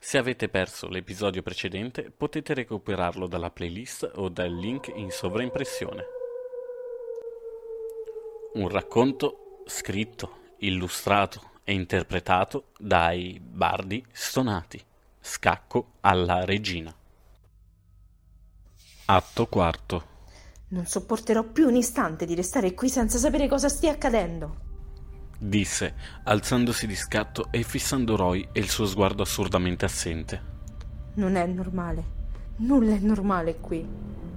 Se avete perso l'episodio precedente potete recuperarlo dalla playlist o dal link in sovraimpressione. Un racconto scritto, illustrato e interpretato dai bardi stonati. Scacco alla regina. Atto quarto. Non sopporterò più un istante di restare qui senza sapere cosa stia accadendo disse, alzandosi di scatto e fissando Roy e il suo sguardo assurdamente assente. Non è normale. Nulla è normale qui.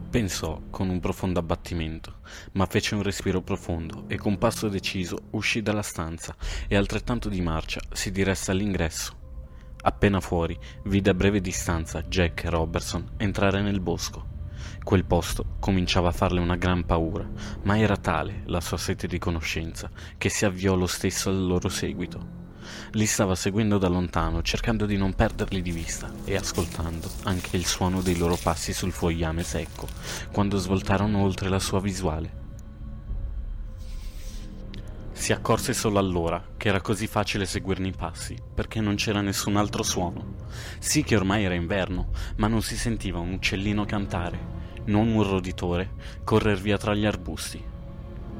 Pensò con un profondo abbattimento, ma fece un respiro profondo e con passo deciso uscì dalla stanza e altrettanto di marcia si diresse all'ingresso. Appena fuori, vide a breve distanza Jack e Robertson entrare nel bosco Quel posto cominciava a farle una gran paura, ma era tale la sua sete di conoscenza che si avviò lo stesso al loro seguito. Li stava seguendo da lontano, cercando di non perderli di vista e ascoltando anche il suono dei loro passi sul fogliame secco, quando svoltarono oltre la sua visuale. Si accorse solo allora che era così facile seguirne i passi, perché non c'era nessun altro suono. Sì che ormai era inverno, ma non si sentiva un uccellino cantare, non un roditore, correr via tra gli arbusti.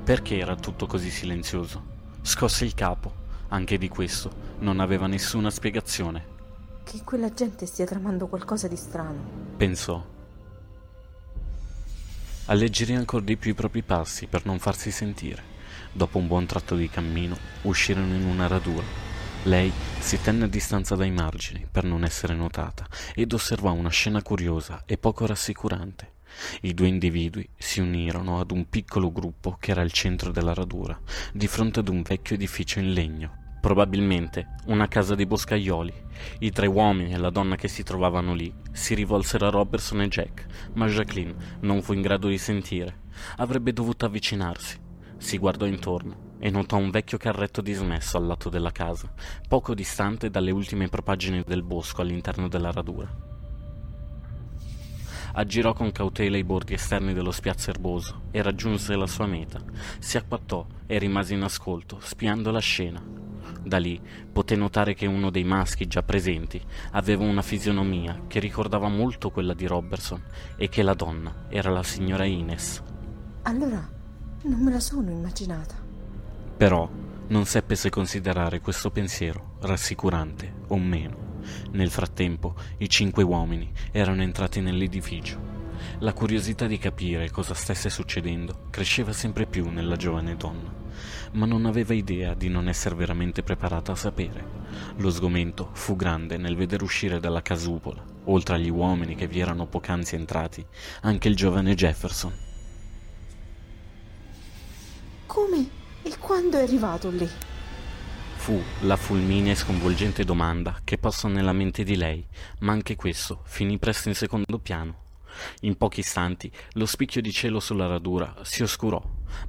Perché era tutto così silenzioso? Scosse il capo. Anche di questo non aveva nessuna spiegazione. Che quella gente stia tramando qualcosa di strano. Pensò. Alleggerì ancora di più i propri passi per non farsi sentire. Dopo un buon tratto di cammino, uscirono in una radura. Lei si tenne a distanza dai margini per non essere notata ed osservò una scena curiosa e poco rassicurante. I due individui si unirono ad un piccolo gruppo che era al centro della radura, di fronte ad un vecchio edificio in legno. Probabilmente una casa dei boscaioli. I tre uomini e la donna che si trovavano lì si rivolsero a Robertson e Jack, ma Jacqueline non fu in grado di sentire. Avrebbe dovuto avvicinarsi. Si guardò intorno e notò un vecchio carretto dismesso al lato della casa, poco distante dalle ultime propaggini del bosco all'interno della radura aggirò con cautela i bordi esterni dello spiazzo erboso e raggiunse la sua meta. Si acquattò e rimase in ascolto, spiando la scena. Da lì poté notare che uno dei maschi già presenti aveva una fisionomia che ricordava molto quella di Robertson e che la donna era la signora Ines. Allora non me la sono immaginata. Però non seppe se considerare questo pensiero rassicurante o meno. Nel frattempo i cinque uomini erano entrati nell'edificio. La curiosità di capire cosa stesse succedendo cresceva sempre più nella giovane donna, ma non aveva idea di non essere veramente preparata a sapere. Lo sgomento fu grande nel vedere uscire dalla casupola, oltre agli uomini che vi erano poc'anzi entrati, anche il giovane Jefferson. Come e quando è arrivato lì? Fu la fulminea e sconvolgente domanda che passò nella mente di lei, ma anche questo finì presto in secondo piano. In pochi istanti lo spicchio di cielo sulla radura si oscurò,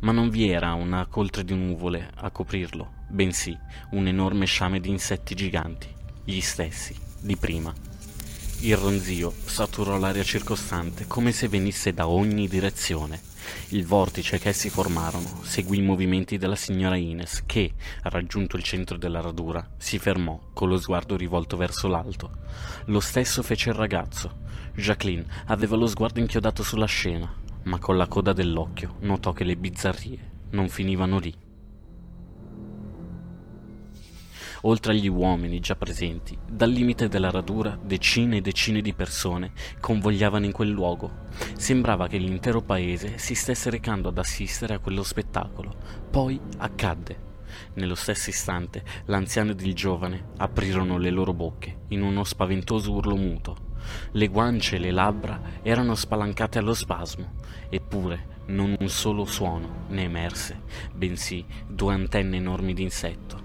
ma non vi era una coltre di nuvole a coprirlo, bensì un enorme sciame di insetti giganti, gli stessi di prima. Il ronzio saturò l'aria circostante come se venisse da ogni direzione il vortice che essi formarono seguì i movimenti della signora Ines che, raggiunto il centro della radura, si fermò con lo sguardo rivolto verso l'alto. Lo stesso fece il ragazzo. Jacqueline aveva lo sguardo inchiodato sulla scena, ma con la coda dell'occhio notò che le bizzarrie non finivano lì. Oltre agli uomini già presenti, dal limite della radura decine e decine di persone convogliavano in quel luogo. Sembrava che l'intero paese si stesse recando ad assistere a quello spettacolo. Poi accadde. Nello stesso istante l'anziano ed il giovane aprirono le loro bocche in uno spaventoso urlo muto. Le guance e le labbra erano spalancate allo spasmo, eppure non un solo suono ne emerse, bensì due antenne enormi d'insetto.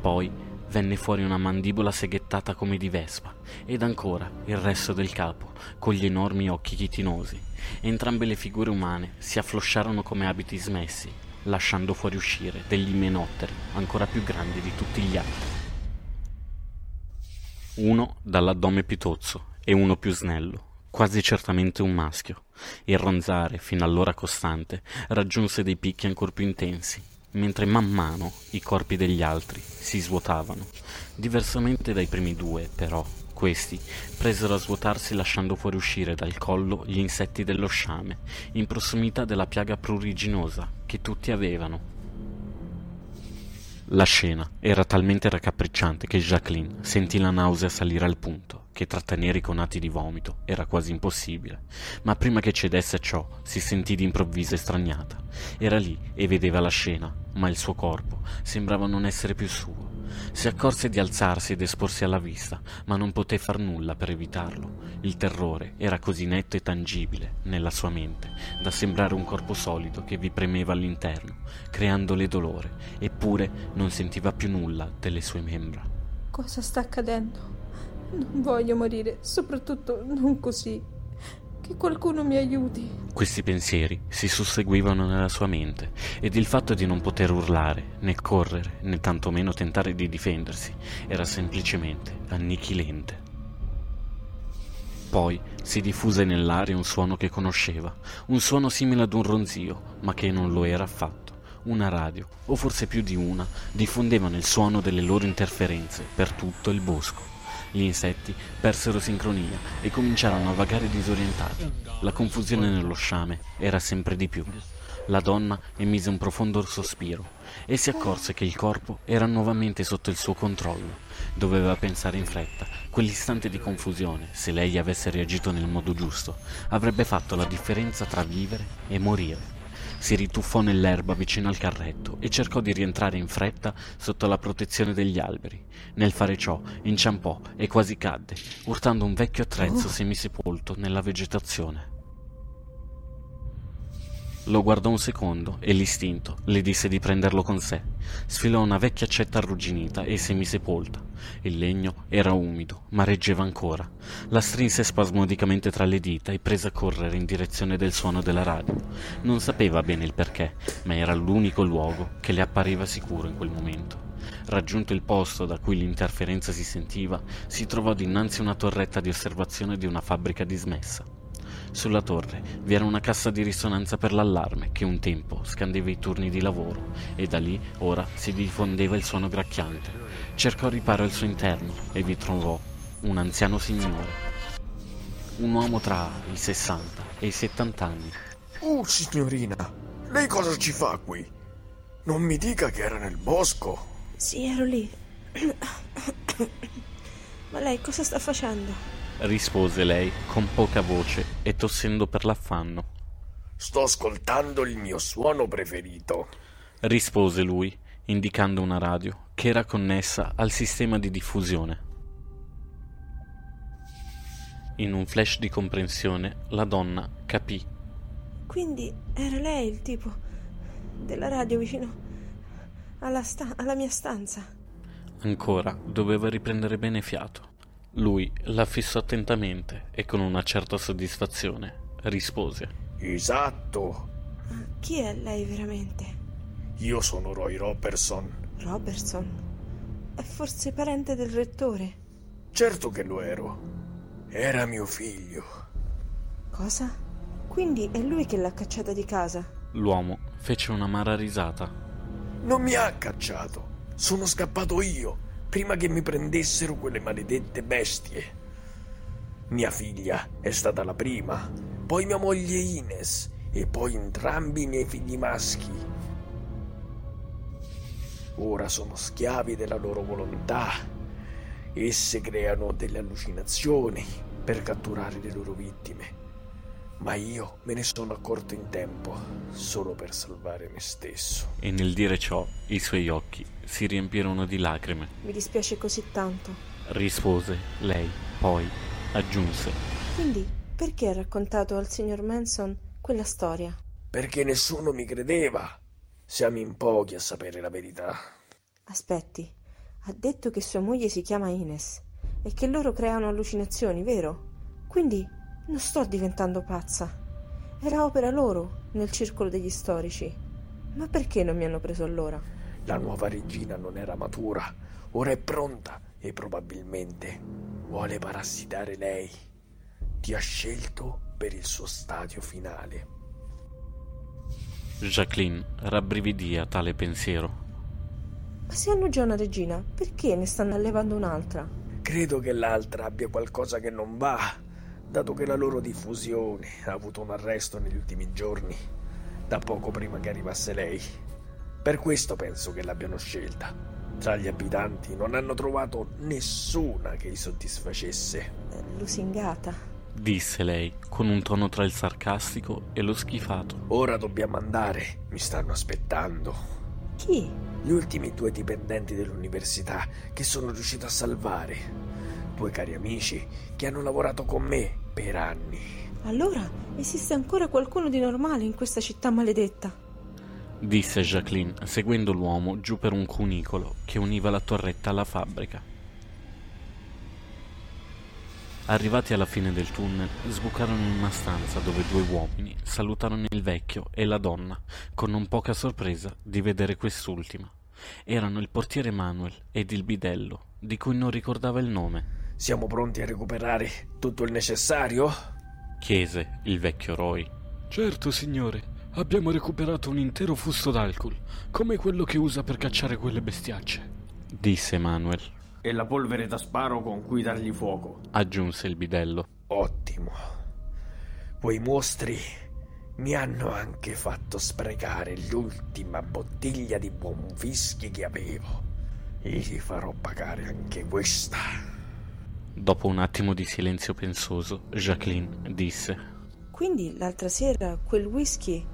Poi venne fuori una mandibola seghettata come di vespa, ed ancora il resto del capo, con gli enormi occhi chitinosi. Entrambe le figure umane si afflosciarono come abiti smessi, lasciando fuoriuscire degli imenotteri ancora più grandi di tutti gli altri. Uno dall'addome più tozzo e uno più snello, quasi certamente un maschio. Il ronzare, fino allora costante, raggiunse dei picchi ancor più intensi, mentre man mano i corpi degli altri si svuotavano. Diversamente dai primi due, però, Questi presero a svuotarsi lasciando fuoriuscire dal collo gli insetti dello sciame, in prossimità della piaga pruriginosa che tutti avevano. La scena era talmente raccapricciante che Jacqueline sentì la nausea salire al punto che trattenere i conati di vomito era quasi impossibile, ma prima che cedesse a ciò si sentì d'improvviso estraniata. Era lì e vedeva la scena, ma il suo corpo sembrava non essere più suo. Si accorse di alzarsi ed esporsi alla vista, ma non poté far nulla per evitarlo. Il terrore era così netto e tangibile nella sua mente da sembrare un corpo solido che vi premeva all'interno, creandole dolore, eppure non sentiva più nulla delle sue membra. Cosa sta accadendo? Non voglio morire, soprattutto non così. Che qualcuno mi aiuti. Questi pensieri si susseguivano nella sua mente ed il fatto di non poter urlare, né correre, né tantomeno tentare di difendersi era semplicemente annichilente. Poi si diffuse nell'aria un suono che conosceva, un suono simile ad un ronzio, ma che non lo era affatto. Una radio, o forse più di una, diffondevano il suono delle loro interferenze per tutto il bosco. Gli insetti persero sincronia e cominciarono a vagare disorientati. La confusione nello sciame era sempre di più. La donna emise un profondo sospiro e si accorse che il corpo era nuovamente sotto il suo controllo. Doveva pensare in fretta. Quell'istante di confusione, se lei avesse reagito nel modo giusto, avrebbe fatto la differenza tra vivere e morire. Si rituffò nell'erba vicino al carretto e cercò di rientrare in fretta sotto la protezione degli alberi. Nel fare ciò inciampò e quasi cadde, urtando un vecchio attrezzo semisepolto nella vegetazione. Lo guardò un secondo e l'istinto le disse di prenderlo con sé. Sfilò una vecchia accetta arrugginita e semisepolta. Il legno era umido, ma reggeva ancora. La strinse spasmodicamente tra le dita e prese a correre in direzione del suono della radio. Non sapeva bene il perché, ma era l'unico luogo che le appariva sicuro in quel momento. Raggiunto il posto da cui l'interferenza si sentiva, si trovò dinanzi a una torretta di osservazione di una fabbrica dismessa. Sulla torre vi era una cassa di risonanza per l'allarme che un tempo scandeva i turni di lavoro e da lì ora si diffondeva il suono gracchiante. Cercò riparo al suo interno e vi trovò un anziano signore, un uomo tra i 60 e i 70 anni. Oh, signorina, lei cosa ci fa qui? Non mi dica che era nel bosco. Sì, ero lì. Ma lei cosa sta facendo? rispose lei con poca voce e tossendo per l'affanno. Sto ascoltando il mio suono preferito. rispose lui, indicando una radio che era connessa al sistema di diffusione. In un flash di comprensione la donna capì. Quindi era lei il tipo della radio vicino alla, sta- alla mia stanza. Ancora doveva riprendere bene fiato. Lui la fissò attentamente e con una certa soddisfazione rispose. Esatto. Chi è lei veramente? Io sono Roy Robertson. Robertson? È forse parente del rettore? Certo che lo ero. Era mio figlio. Cosa? Quindi è lui che l'ha cacciata di casa? L'uomo fece un'amara risata. Non mi ha cacciato. Sono scappato io prima che mi prendessero quelle maledette bestie. Mia figlia è stata la prima, poi mia moglie Ines e poi entrambi i miei figli maschi. Ora sono schiavi della loro volontà. Esse creano delle allucinazioni per catturare le loro vittime. Ma io me ne sono accorto in tempo, solo per salvare me stesso. E nel dire ciò i suoi occhi si riempirono di lacrime. Mi dispiace così tanto. Rispose lei, poi aggiunse. Quindi perché ha raccontato al signor Manson quella storia? Perché nessuno mi credeva. Siamo in pochi a sapere la verità. Aspetti, ha detto che sua moglie si chiama Ines e che loro creano allucinazioni, vero? Quindi non sto diventando pazza. Era opera loro nel circolo degli storici. Ma perché non mi hanno preso allora? La nuova regina non era matura, ora è pronta e probabilmente vuole parassitare lei. Ti ha scelto per il suo stadio finale. Jacqueline rabbrividì a tale pensiero. Ma se hanno già una regina, perché ne stanno allevando un'altra? Credo che l'altra abbia qualcosa che non va, dato che la loro diffusione ha avuto un arresto negli ultimi giorni, da poco prima che arrivasse lei. Per questo penso che l'abbiano scelta. Tra gli abitanti non hanno trovato nessuna che li soddisfacesse. Lusingata. disse lei, con un tono tra il sarcastico e lo schifato. Ora dobbiamo andare, mi stanno aspettando. Chi? Gli ultimi due dipendenti dell'università che sono riuscito a salvare. Due cari amici che hanno lavorato con me per anni. Allora esiste ancora qualcuno di normale in questa città maledetta. disse Jacqueline, seguendo l'uomo giù per un cunicolo che univa la torretta alla fabbrica. Arrivati alla fine del tunnel, sbucarono in una stanza dove due uomini salutarono il vecchio e la donna, con non poca sorpresa di vedere quest'ultima. Erano il portiere Manuel ed il bidello, di cui non ricordava il nome. Siamo pronti a recuperare tutto il necessario? Chiese il vecchio Roy. Certo, signore. Abbiamo recuperato un intero fusto d'alcol, come quello che usa per cacciare quelle bestiacce. Disse Manuel. E la polvere da sparo con cui dargli fuoco. Aggiunse il bidello. Ottimo. Quei mostri mi hanno anche fatto sprecare l'ultima bottiglia di buon whisky che avevo. Gli farò pagare anche questa. Dopo un attimo di silenzio pensoso, Jacqueline disse: Quindi l'altra sera quel whisky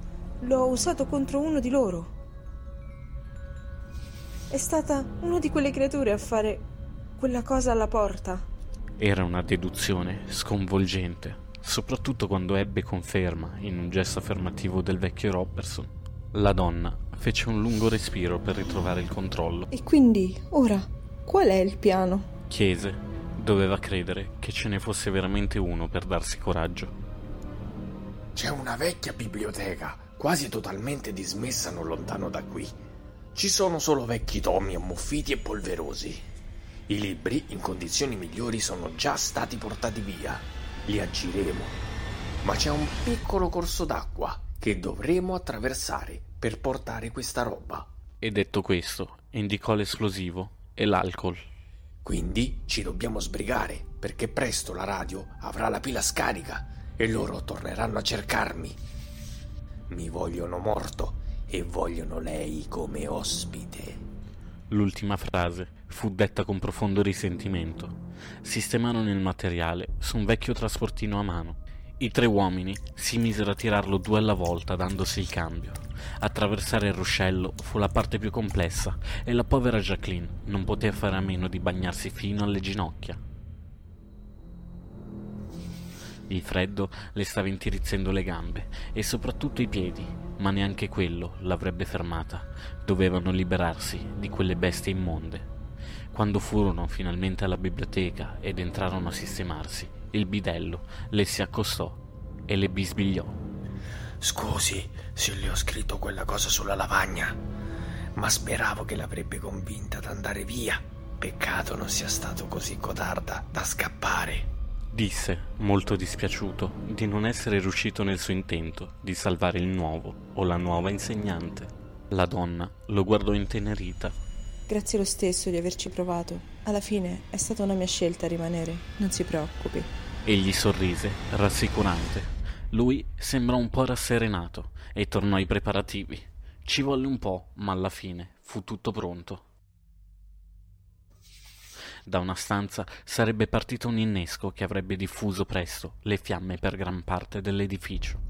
l'ho usato contro uno di loro. È stata una di quelle creature a fare quella cosa alla porta. Era una deduzione sconvolgente, soprattutto quando ebbe conferma in un gesto affermativo del vecchio Robertson. La donna fece un lungo respiro per ritrovare il controllo. E quindi, ora, qual è il piano? Chiese. Doveva credere che ce ne fosse veramente uno per darsi coraggio. C'è una vecchia biblioteca, quasi totalmente dismessa non lontano da qui. Ci sono solo vecchi tomi ammuffiti e polverosi. I libri, in condizioni migliori, sono già stati portati via. Li aggiremo. Ma c'è un piccolo corso d'acqua che dovremo attraversare per portare questa roba. E detto questo, indicò l'esplosivo e l'alcol. Quindi ci dobbiamo sbrigare, perché presto la radio avrà la pila scarica e loro torneranno a cercarmi. Mi vogliono morto e vogliono lei come ospite. L'ultima frase fu detta con profondo risentimento. Sistemarono il materiale su un vecchio trasportino a mano. I tre uomini si misero a tirarlo due alla volta, dandosi il cambio. Attraversare il ruscello fu la parte più complessa e la povera Jacqueline non poté fare a meno di bagnarsi fino alle ginocchia. Il freddo le stava intirizzendo le gambe e soprattutto i piedi, ma neanche quello l'avrebbe fermata. Dovevano liberarsi di quelle bestie immonde. Quando furono finalmente alla biblioteca ed entrarono a sistemarsi, il bidello le si accostò e le bisbigliò. Scusi se le ho scritto quella cosa sulla lavagna, ma speravo che l'avrebbe convinta ad andare via. Peccato non sia stato così codarda da scappare. Disse, molto dispiaciuto, di non essere riuscito nel suo intento di salvare il nuovo o la nuova insegnante. La donna lo guardò intenerita. Grazie lo stesso di averci provato. Alla fine è stata una mia scelta rimanere, non si preoccupi. Egli sorrise, rassicurante. Lui sembrò un po' rasserenato e tornò ai preparativi. Ci volle un po', ma alla fine fu tutto pronto. Da una stanza sarebbe partito un innesco che avrebbe diffuso presto le fiamme per gran parte dell'edificio.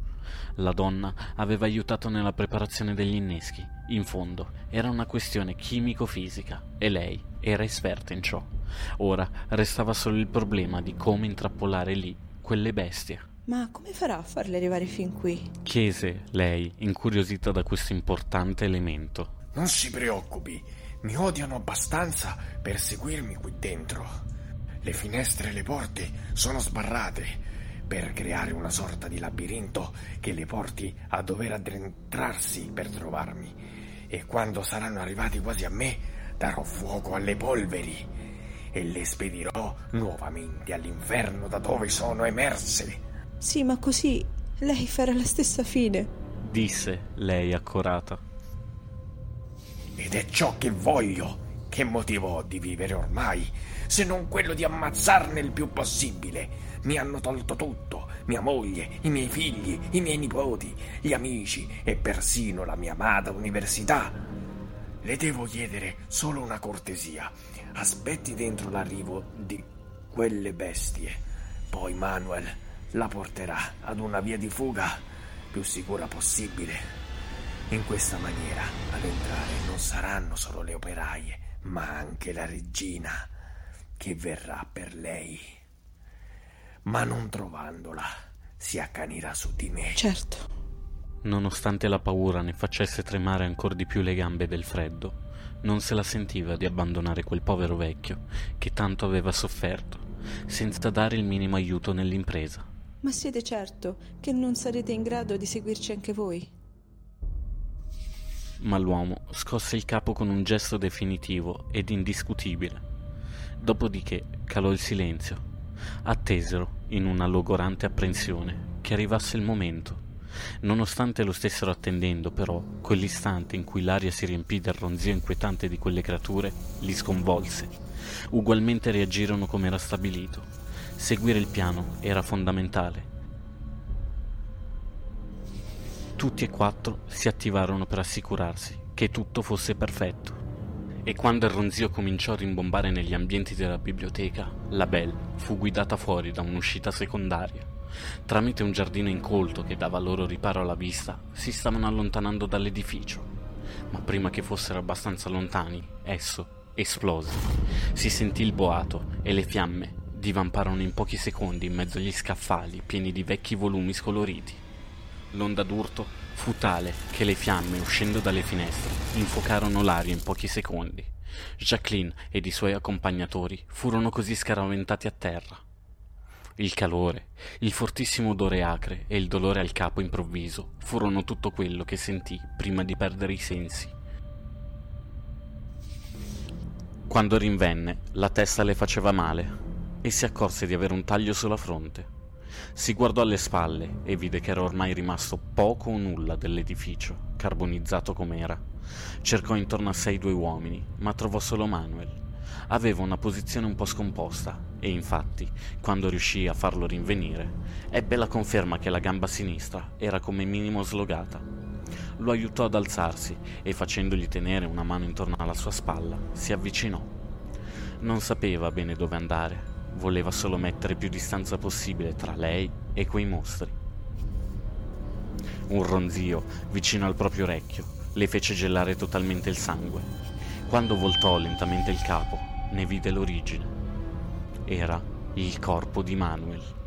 La donna aveva aiutato nella preparazione degli inneschi. In fondo era una questione chimico-fisica e lei era esperta in ciò. Ora restava solo il problema di come intrappolare lì quelle bestie. Ma come farà a farle arrivare fin qui? Chiese lei, incuriosita da questo importante elemento. Non si preoccupi, mi odiano abbastanza per seguirmi qui dentro. Le finestre e le porte sono sbarrate per creare una sorta di labirinto che le porti a dover addentrarsi per trovarmi. E quando saranno arrivati quasi a me, darò fuoco alle polveri e le spedirò nuovamente all'inferno da dove sono emerse. Sì, ma così lei farà la stessa fine. Disse lei accorata. Ed è ciò che voglio, che motivo ho di vivere ormai, se non quello di ammazzarne il più possibile? Mi hanno tolto tutto, mia moglie, i miei figli, i miei nipoti, gli amici e persino la mia amata università. Le devo chiedere solo una cortesia. Aspetti dentro l'arrivo di quelle bestie. Poi Manuel la porterà ad una via di fuga più sicura possibile. In questa maniera ad entrare non saranno solo le operaie, ma anche la regina che verrà per lei. Ma non trovandola, si accanirà su di me. Certo. Nonostante la paura ne facesse tremare ancor di più le gambe del freddo, non se la sentiva di abbandonare quel povero vecchio che tanto aveva sofferto, senza dare il minimo aiuto nell'impresa. Ma siete certo che non sarete in grado di seguirci anche voi? Ma l'uomo scosse il capo con un gesto definitivo ed indiscutibile. Dopodiché calò il silenzio. Attesero, in una logorante apprensione, che arrivasse il momento. Nonostante lo stessero attendendo, però, quell'istante in cui l'aria si riempì del ronzio inquietante di quelle creature li sconvolse. Ugualmente reagirono come era stabilito. Seguire il piano era fondamentale. Tutti e quattro si attivarono per assicurarsi che tutto fosse perfetto. E quando il ronzio cominciò a rimbombare negli ambienti della biblioteca, la Belle fu guidata fuori da un'uscita secondaria. Tramite un giardino incolto che dava loro riparo alla vista, si stavano allontanando dall'edificio. Ma prima che fossero abbastanza lontani, esso esplose. Si sentì il boato e le fiamme divamparono in pochi secondi in mezzo agli scaffali pieni di vecchi volumi scoloriti. L'onda d'urto fu tale che le fiamme, uscendo dalle finestre, infuocarono l'aria in pochi secondi. Jacqueline ed i suoi accompagnatori furono così scaraventati a terra. Il calore, il fortissimo odore acre e il dolore al capo improvviso furono tutto quello che sentì prima di perdere i sensi. Quando rinvenne, la testa le faceva male e si accorse di avere un taglio sulla fronte. Si guardò alle spalle e vide che era ormai rimasto poco o nulla dell'edificio, carbonizzato com'era. Cercò intorno a sé i due uomini, ma trovò solo Manuel. Aveva una posizione un po' scomposta e infatti, quando riuscì a farlo rinvenire, ebbe la conferma che la gamba sinistra era come minimo slogata. Lo aiutò ad alzarsi e facendogli tenere una mano intorno alla sua spalla, si avvicinò. Non sapeva bene dove andare, voleva solo mettere più distanza possibile tra lei e quei mostri. Un ronzio vicino al proprio orecchio le fece gelare totalmente il sangue. Quando voltò lentamente il capo, ne vide l'origine. Era il corpo di Manuel.